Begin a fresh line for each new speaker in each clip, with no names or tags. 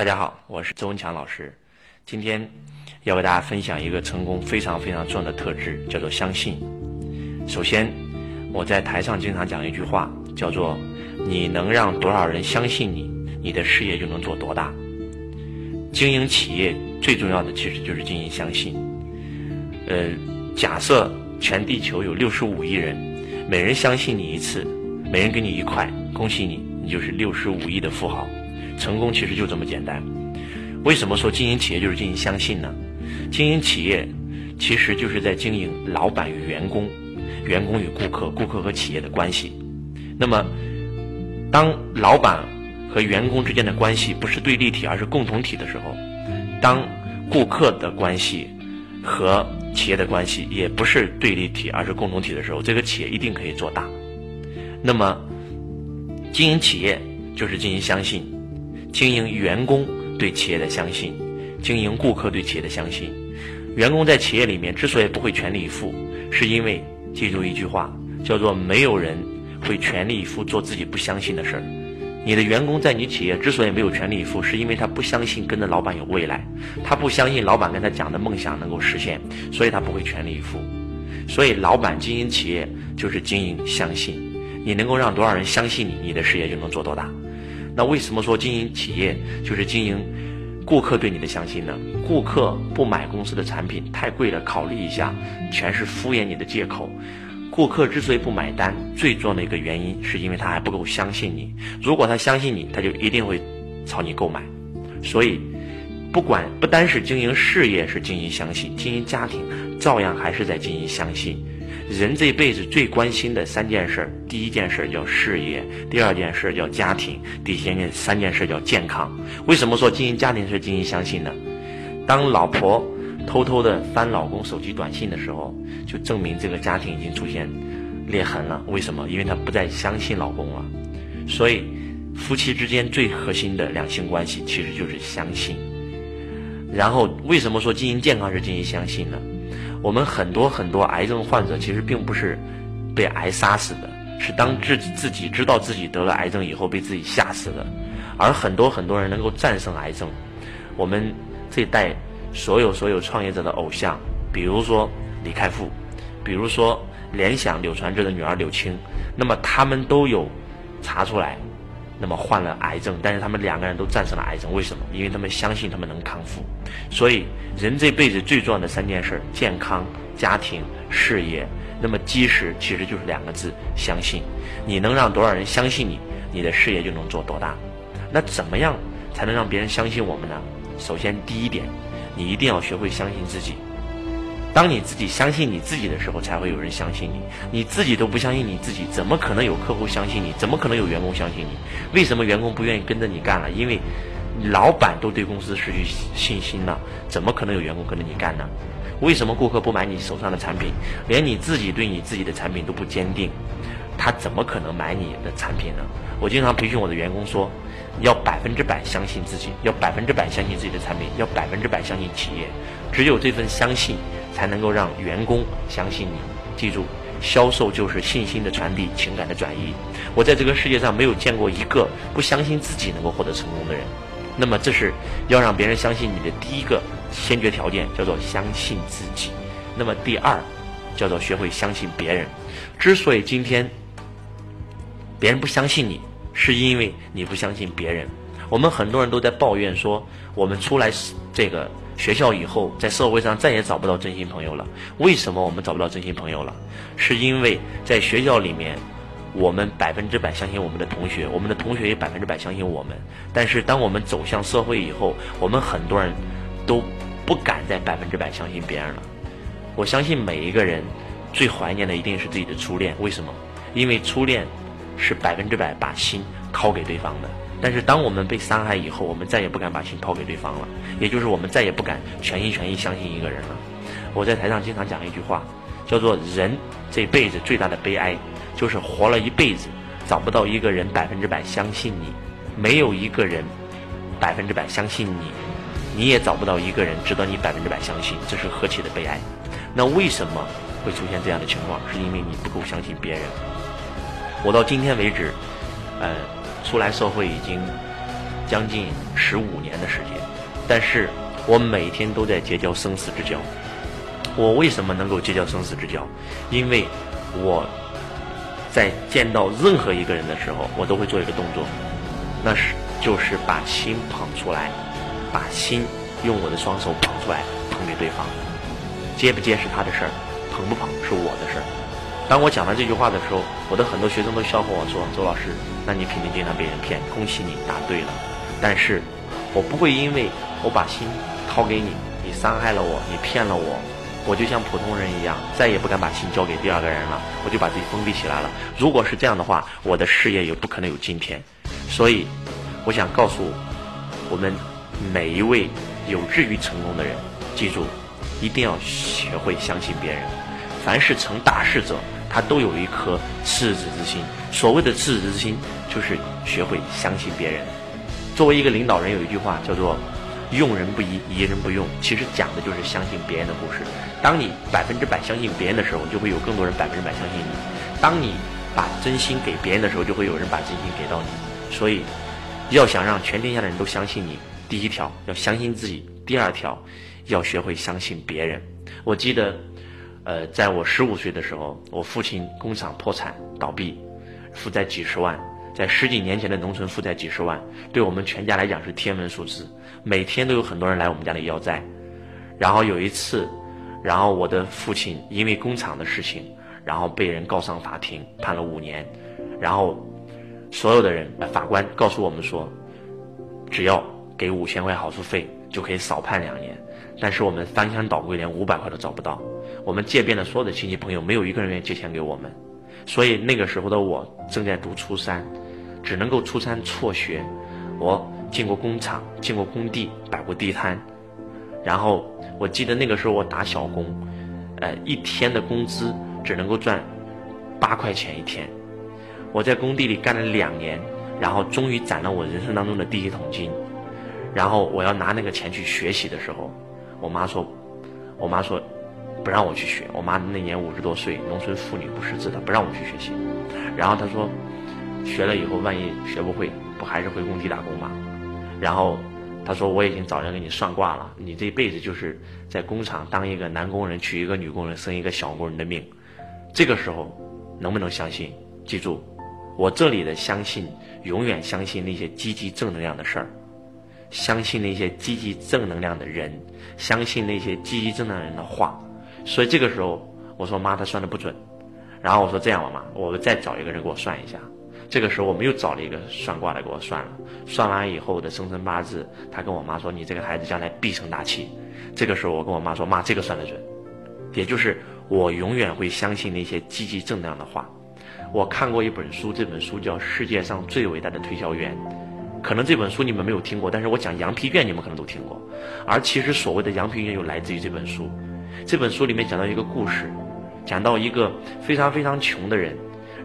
大家好，我是周文强老师。今天要为大家分享一个成功非常非常重要的特质，叫做相信。首先，我在台上经常讲一句话，叫做“你能让多少人相信你，你的事业就能做多大”。经营企业最重要的其实就是经营相信。呃，假设全地球有六十五亿人，每人相信你一次，每人给你一块，恭喜你，你就是六十五亿的富豪。成功其实就这么简单。为什么说经营企业就是经营相信呢？经营企业其实就是在经营老板与员工、员工与顾客、顾客和企业的关系。那么，当老板和员工之间的关系不是对立体，而是共同体的时候，当顾客的关系和企业的关系也不是对立体，而是共同体的时候，这个企业一定可以做大。那么，经营企业就是经营相信。经营员工对企业的相信，经营顾客对企业的相信。员工在企业里面之所以不会全力以赴，是因为记住一句话，叫做没有人会全力以赴做自己不相信的事儿。你的员工在你企业之所以没有全力以赴，是因为他不相信跟着老板有未来，他不相信老板跟他讲的梦想能够实现，所以他不会全力以赴。所以，老板经营企业就是经营相信。你能够让多少人相信你，你的事业就能做多大。那为什么说经营企业就是经营顾客对你的相信呢？顾客不买公司的产品太贵了，考虑一下，全是敷衍你的借口。顾客之所以不买单，最重要的一个原因是因为他还不够相信你。如果他相信你，他就一定会朝你购买。所以，不管不单是经营事业是经营相信，经营家庭照样还是在经营相信。人这辈子最关心的三件事，第一件事叫事业，第二件事叫家庭，第三件三件事叫健康。为什么说经营家庭是经营相信呢？当老婆偷偷的翻老公手机短信的时候，就证明这个家庭已经出现裂痕了。为什么？因为她不再相信老公了。所以，夫妻之间最核心的两性关系其实就是相信。然后，为什么说经营健康是经营相信呢？我们很多很多癌症患者其实并不是被癌杀死的，是当自己自己知道自己得了癌症以后被自己吓死的。而很多很多人能够战胜癌症，我们这一代所有所有创业者的偶像，比如说李开复，比如说联想柳传志的女儿柳青，那么他们都有查出来。那么患了癌症，但是他们两个人都战胜了癌症，为什么？因为他们相信他们能康复。所以，人这辈子最重要的三件事：健康、家庭、事业。那么基石其实就是两个字：相信。你能让多少人相信你，你的事业就能做多大。那怎么样才能让别人相信我们呢？首先，第一点，你一定要学会相信自己。当你自己相信你自己的时候，才会有人相信你。你自己都不相信你自己，怎么可能有客户相信你？怎么可能有员工相信你？为什么员工不愿意跟着你干了？因为老板都对公司失去信心了，怎么可能有员工跟着你干呢？为什么顾客不买你手上的产品？连你自己对你自己的产品都不坚定，他怎么可能买你的产品呢？我经常培训我的员工说，要百分之百相信自己，要百分之百相信自己的产品，要百分之百相信企业。只有这份相信。才能够让员工相信你。记住，销售就是信心的传递，情感的转移。我在这个世界上没有见过一个不相信自己能够获得成功的人。那么，这是要让别人相信你的第一个先决条件，叫做相信自己。那么，第二叫做学会相信别人。之所以今天别人不相信你，是因为你不相信别人。我们很多人都在抱怨说，我们出来这个。学校以后，在社会上再也找不到真心朋友了。为什么我们找不到真心朋友了？是因为在学校里面，我们百分之百相信我们的同学，我们的同学也百分之百相信我们。但是，当我们走向社会以后，我们很多人都不敢再百分之百相信别人了。我相信每一个人最怀念的一定是自己的初恋。为什么？因为初恋是百分之百把心掏给对方的。但是当我们被伤害以后，我们再也不敢把心抛给对方了，也就是我们再也不敢全心全意相信一个人了。我在台上经常讲一句话，叫做“人这辈子最大的悲哀，就是活了一辈子找不到一个人百分之百相信你，没有一个人百分之百相信你，你也找不到一个人值得你百分之百相信，这是何其的悲哀！那为什么会出现这样的情况？是因为你不够相信别人。我到今天为止，呃。出来社会已经将近十五年的时间，但是我每天都在结交生死之交。我为什么能够结交生死之交？因为我在见到任何一个人的时候，我都会做一个动作，那是就是把心捧出来，把心用我的双手捧出来，捧给对方。接不接是他的事儿，捧不捧是我的事儿。当我讲完这句话的时候，我的很多学生都笑话我说：“周老师，那你肯定经常被人骗。”恭喜你答对了，但是我不会因为我把心掏给你，你伤害了我，你骗了我。我就像普通人一样，再也不敢把心交给第二个人了，我就把自己封闭起来了。如果是这样的话，我的事业也不可能有今天。所以，我想告诉我们每一位有志于成功的人，记住，一定要学会相信别人。凡是成大事者，他都有一颗赤子之心。所谓的赤子之心，就是学会相信别人。作为一个领导人，有一句话叫做。用人不疑，疑人不用。其实讲的就是相信别人的故事。当你百分之百相信别人的时候，就会有更多人百分之百相信你。当你把真心给别人的时候，就会有人把真心给到你。所以，要想让全天下的人都相信你，第一条要相信自己，第二条要学会相信别人。我记得，呃，在我十五岁的时候，我父亲工厂破产倒闭，负债几十万。在十几年前的农村负债几十万，对我们全家来讲是天文数字。每天都有很多人来我们家里要债。然后有一次，然后我的父亲因为工厂的事情，然后被人告上法庭，判了五年。然后所有的人，法官告诉我们说，只要给五千块好处费就可以少判两年。但是我们翻箱倒柜连五百块都找不到，我们借遍了所有的亲戚朋友，没有一个人愿意借钱给我们。所以那个时候的我正在读初三。只能够初三辍学，我进过工厂，进过工地，摆过地摊，然后我记得那个时候我打小工，呃，一天的工资只能够赚八块钱一天。我在工地里干了两年，然后终于攒了我人生当中的第一桶金。然后我要拿那个钱去学习的时候，我妈说，我妈说不让我去学。我妈那年五十多岁，农村妇女不识字的，不让我去学习。然后她说。学了以后，万一学不会，不还是回工地打工吗？然后他说：“我已经找人给你算卦了，你这辈子就是在工厂当一个男工人，娶一个女工人，生一个小工人的命。”这个时候，能不能相信？记住，我这里的相信，永远相信那些积极正能量的事儿，相信那些积极正能量的人，相信那些积极正能量人的话。所以这个时候，我说：“妈，他算的不准。”然后我说：“这样吧，妈，我再找一个人给我算一下。”这个时候，我们又找了一个算卦的给我算了。算完以后的生辰八字，他跟我妈说：“你这个孩子将来必成大器。”这个时候，我跟我妈说：“妈，这个算得准。”也就是我永远会相信那些积极正能量的话。我看过一本书，这本书叫《世界上最伟大的推销员》。可能这本书你们没有听过，但是我讲羊皮卷，你们可能都听过。而其实所谓的羊皮卷，又来自于这本书。这本书里面讲到一个故事，讲到一个非常非常穷的人，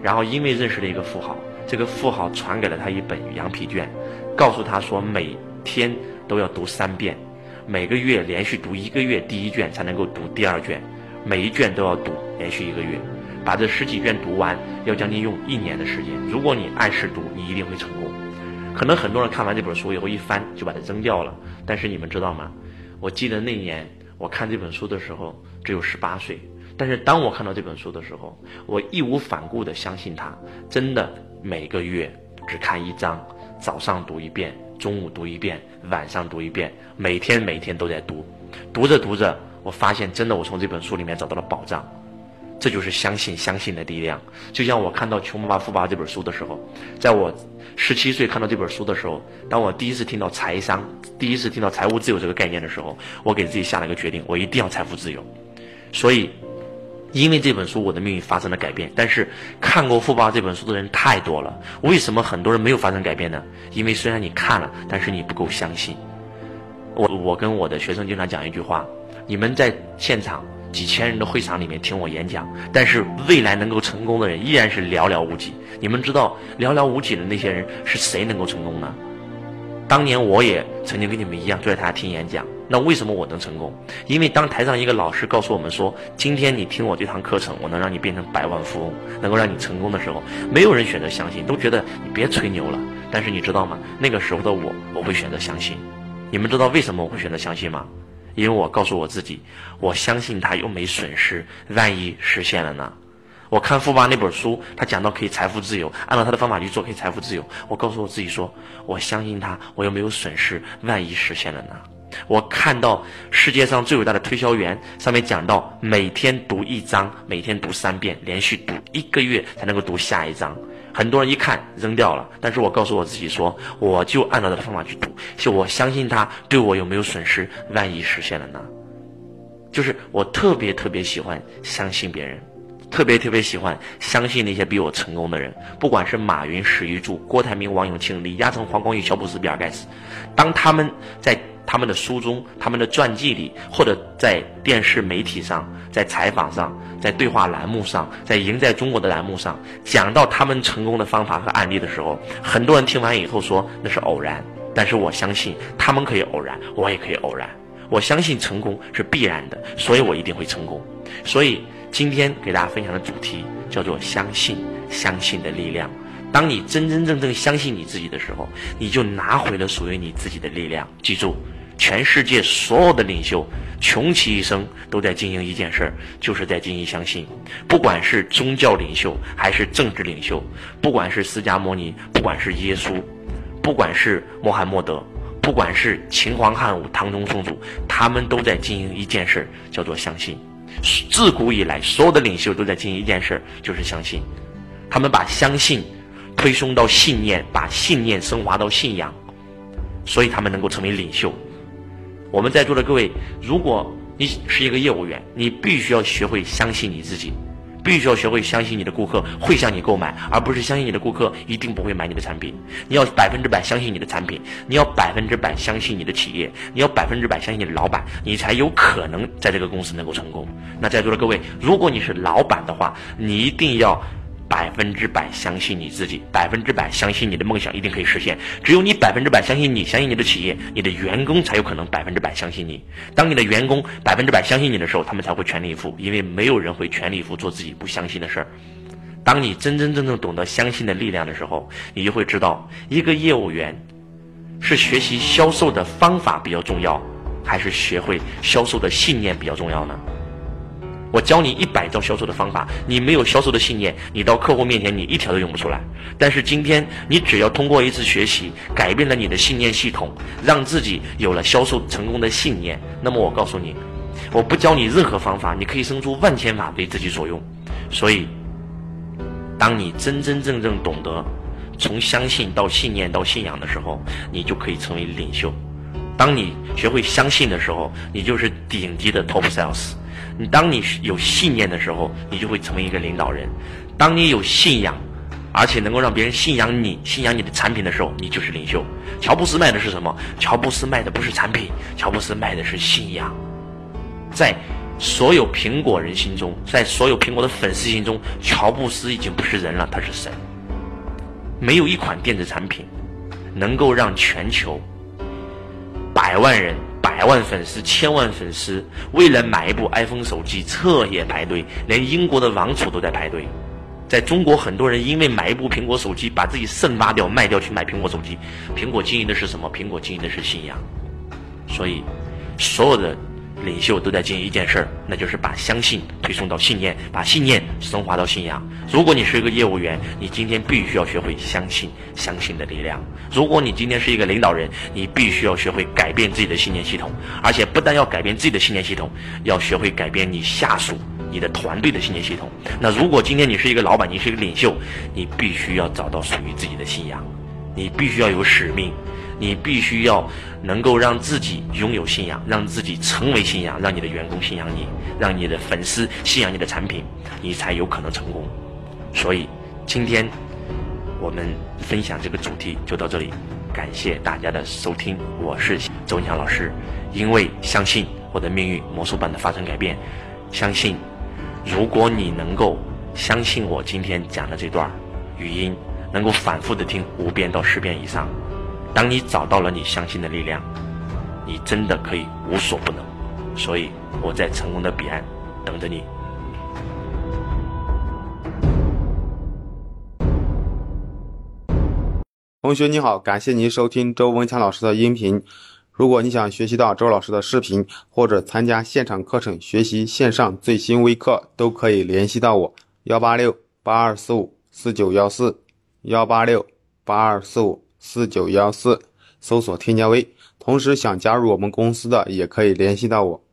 然后因为认识了一个富豪。这个富豪传给了他一本羊皮卷，告诉他说每天都要读三遍，每个月连续读一个月第一卷才能够读第二卷，每一卷都要读连续一个月，把这十几卷读完要将近用一年的时间。如果你按时读，你一定会成功。可能很多人看完这本书以后一翻就把它扔掉了，但是你们知道吗？我记得那年我看这本书的时候只有十八岁，但是当我看到这本书的时候，我义无反顾地相信它，真的。每个月只看一章，早上读一遍，中午读一遍，晚上读一遍，每天每天都在读，读着读着，我发现真的，我从这本书里面找到了宝藏，这就是相信相信的力量。就像我看到《穷爸爸富爸爸》这本书的时候，在我十七岁看到这本书的时候，当我第一次听到财商，第一次听到财务自由这个概念的时候，我给自己下了一个决定，我一定要财富自由。所以。因为这本书，我的命运发生了改变。但是看过《富爸爸》这本书的人太多了，为什么很多人没有发生改变呢？因为虽然你看了，但是你不够相信。我我跟我的学生经常讲一句话：你们在现场几千人的会场里面听我演讲，但是未来能够成功的人依然是寥寥无几。你们知道寥寥无几的那些人是谁能够成功呢？当年我也曾经跟你们一样坐在台下听演讲，那为什么我能成功？因为当台上一个老师告诉我们说，今天你听我这堂课程，我能让你变成百万富翁，能够让你成功的时候，没有人选择相信，都觉得你别吹牛了。但是你知道吗？那个时候的我，我会选择相信。你们知道为什么我会选择相信吗？因为我告诉我自己，我相信他又没损失，万一实现了呢？我看富爸那本书，他讲到可以财富自由，按照他的方法去做可以财富自由。我告诉我自己说，我相信他，我又没有损失，万一实现了呢？我看到世界上最伟大的推销员上面讲到，每天读一章，每天读三遍，连续读一个月才能够读下一章。很多人一看扔掉了，但是我告诉我自己说，我就按照他的方法去读，就我相信他对我有没有损失，万一实现了呢？就是我特别特别喜欢相信别人，特别特别喜欢相信那些比我成功的人，不管是马云、史玉柱、郭台铭、王永庆、李嘉诚、黄光裕、乔布斯、比尔盖茨，当他们在。他们的书中、他们的传记里，或者在电视媒体上、在采访上、在对话栏目上、在赢在中国的栏目上讲到他们成功的方法和案例的时候，很多人听完以后说那是偶然。但是我相信他们可以偶然，我也可以偶然。我相信成功是必然的，所以我一定会成功。所以今天给大家分享的主题叫做“相信，相信的力量”。当你真真正正相信你自己的时候，你就拿回了属于你自己的力量。记住。全世界所有的领袖穷其一生都在经营一件事儿，就是在经营相信。不管是宗教领袖还是政治领袖，不管是释迦牟尼，不管是耶稣，不管是穆罕默德，不管是秦皇汉武、唐宗宋祖，他们都在经营一件事儿，叫做相信。自古以来，所有的领袖都在经营一件事儿，就是相信。他们把相信推送到信念，把信念升华到信仰，所以他们能够成为领袖。我们在座的各位，如果你是一个业务员，你必须要学会相信你自己，必须要学会相信你的顾客会向你购买，而不是相信你的顾客一定不会买你的产品。你要百分之百相信你的产品，你要百分之百相信你的企业，你要百分之百相信你的老板，你才有可能在这个公司能够成功。那在座的各位，如果你是老板的话，你一定要。百分之百相信你自己，百分之百相信你的梦想一定可以实现。只有你百分之百相信你，相信你的企业，你的员工才有可能百分之百相信你。当你的员工百分之百相信你的时候，他们才会全力以赴，因为没有人会全力以赴做自己不相信的事儿。当你真真正正懂得相信的力量的时候，你就会知道，一个业务员是学习销售的方法比较重要，还是学会销售的信念比较重要呢？我教你一百招销售的方法，你没有销售的信念，你到客户面前你一条都用不出来。但是今天你只要通过一次学习，改变了你的信念系统，让自己有了销售成功的信念，那么我告诉你，我不教你任何方法，你可以生出万千法为自己所用。所以，当你真真正正懂得从相信到信念到信仰的时候，你就可以成为领袖。当你学会相信的时候，你就是顶级的 top sales。你当你有信念的时候，你就会成为一个领导人；当你有信仰，而且能够让别人信仰你、信仰你的产品的时候，你就是领袖。乔布斯卖的是什么？乔布斯卖的不是产品，乔布斯卖的是信仰。在所有苹果人心中，在所有苹果的粉丝心中，乔布斯已经不是人了，他是神。没有一款电子产品能够让全球百万人。百万粉丝、千万粉丝，为了买一部 iPhone 手机彻夜排队，连英国的王储都在排队。在中国，很多人因为买一部苹果手机，把自己肾挖掉卖掉去买苹果手机。苹果经营的是什么？苹果经营的是信仰。所以，所有的。领袖都在经营一件事儿，那就是把相信推送到信念，把信念升华到信仰。如果你是一个业务员，你今天必须要学会相信，相信的力量。如果你今天是一个领导人，你必须要学会改变自己的信念系统，而且不但要改变自己的信念系统，要学会改变你下属、你的团队的信念系统。那如果今天你是一个老板，你是一个领袖，你必须要找到属于自己的信仰，你必须要有使命。你必须要能够让自己拥有信仰，让自己成为信仰，让你的员工信仰你，让你的粉丝信仰你的产品，你才有可能成功。所以，今天我们分享这个主题就到这里，感谢大家的收听，我是周强老师。因为相信我的命运魔术般的发生改变，相信如果你能够相信我今天讲的这段语音，能够反复的听五遍到十遍以上。当你找到了你相信的力量，你真的可以无所不能。所以我在成功的彼岸等着你。
同学你好，感谢您收听周文强老师的音频。如果你想学习到周老师的视频，或者参加现场课程学习线上最新微课，都可以联系到我：幺八六八二四五四九幺四，幺八六八二四五四九幺四，搜索添加微。同时想加入我们公司的，也可以联系到我。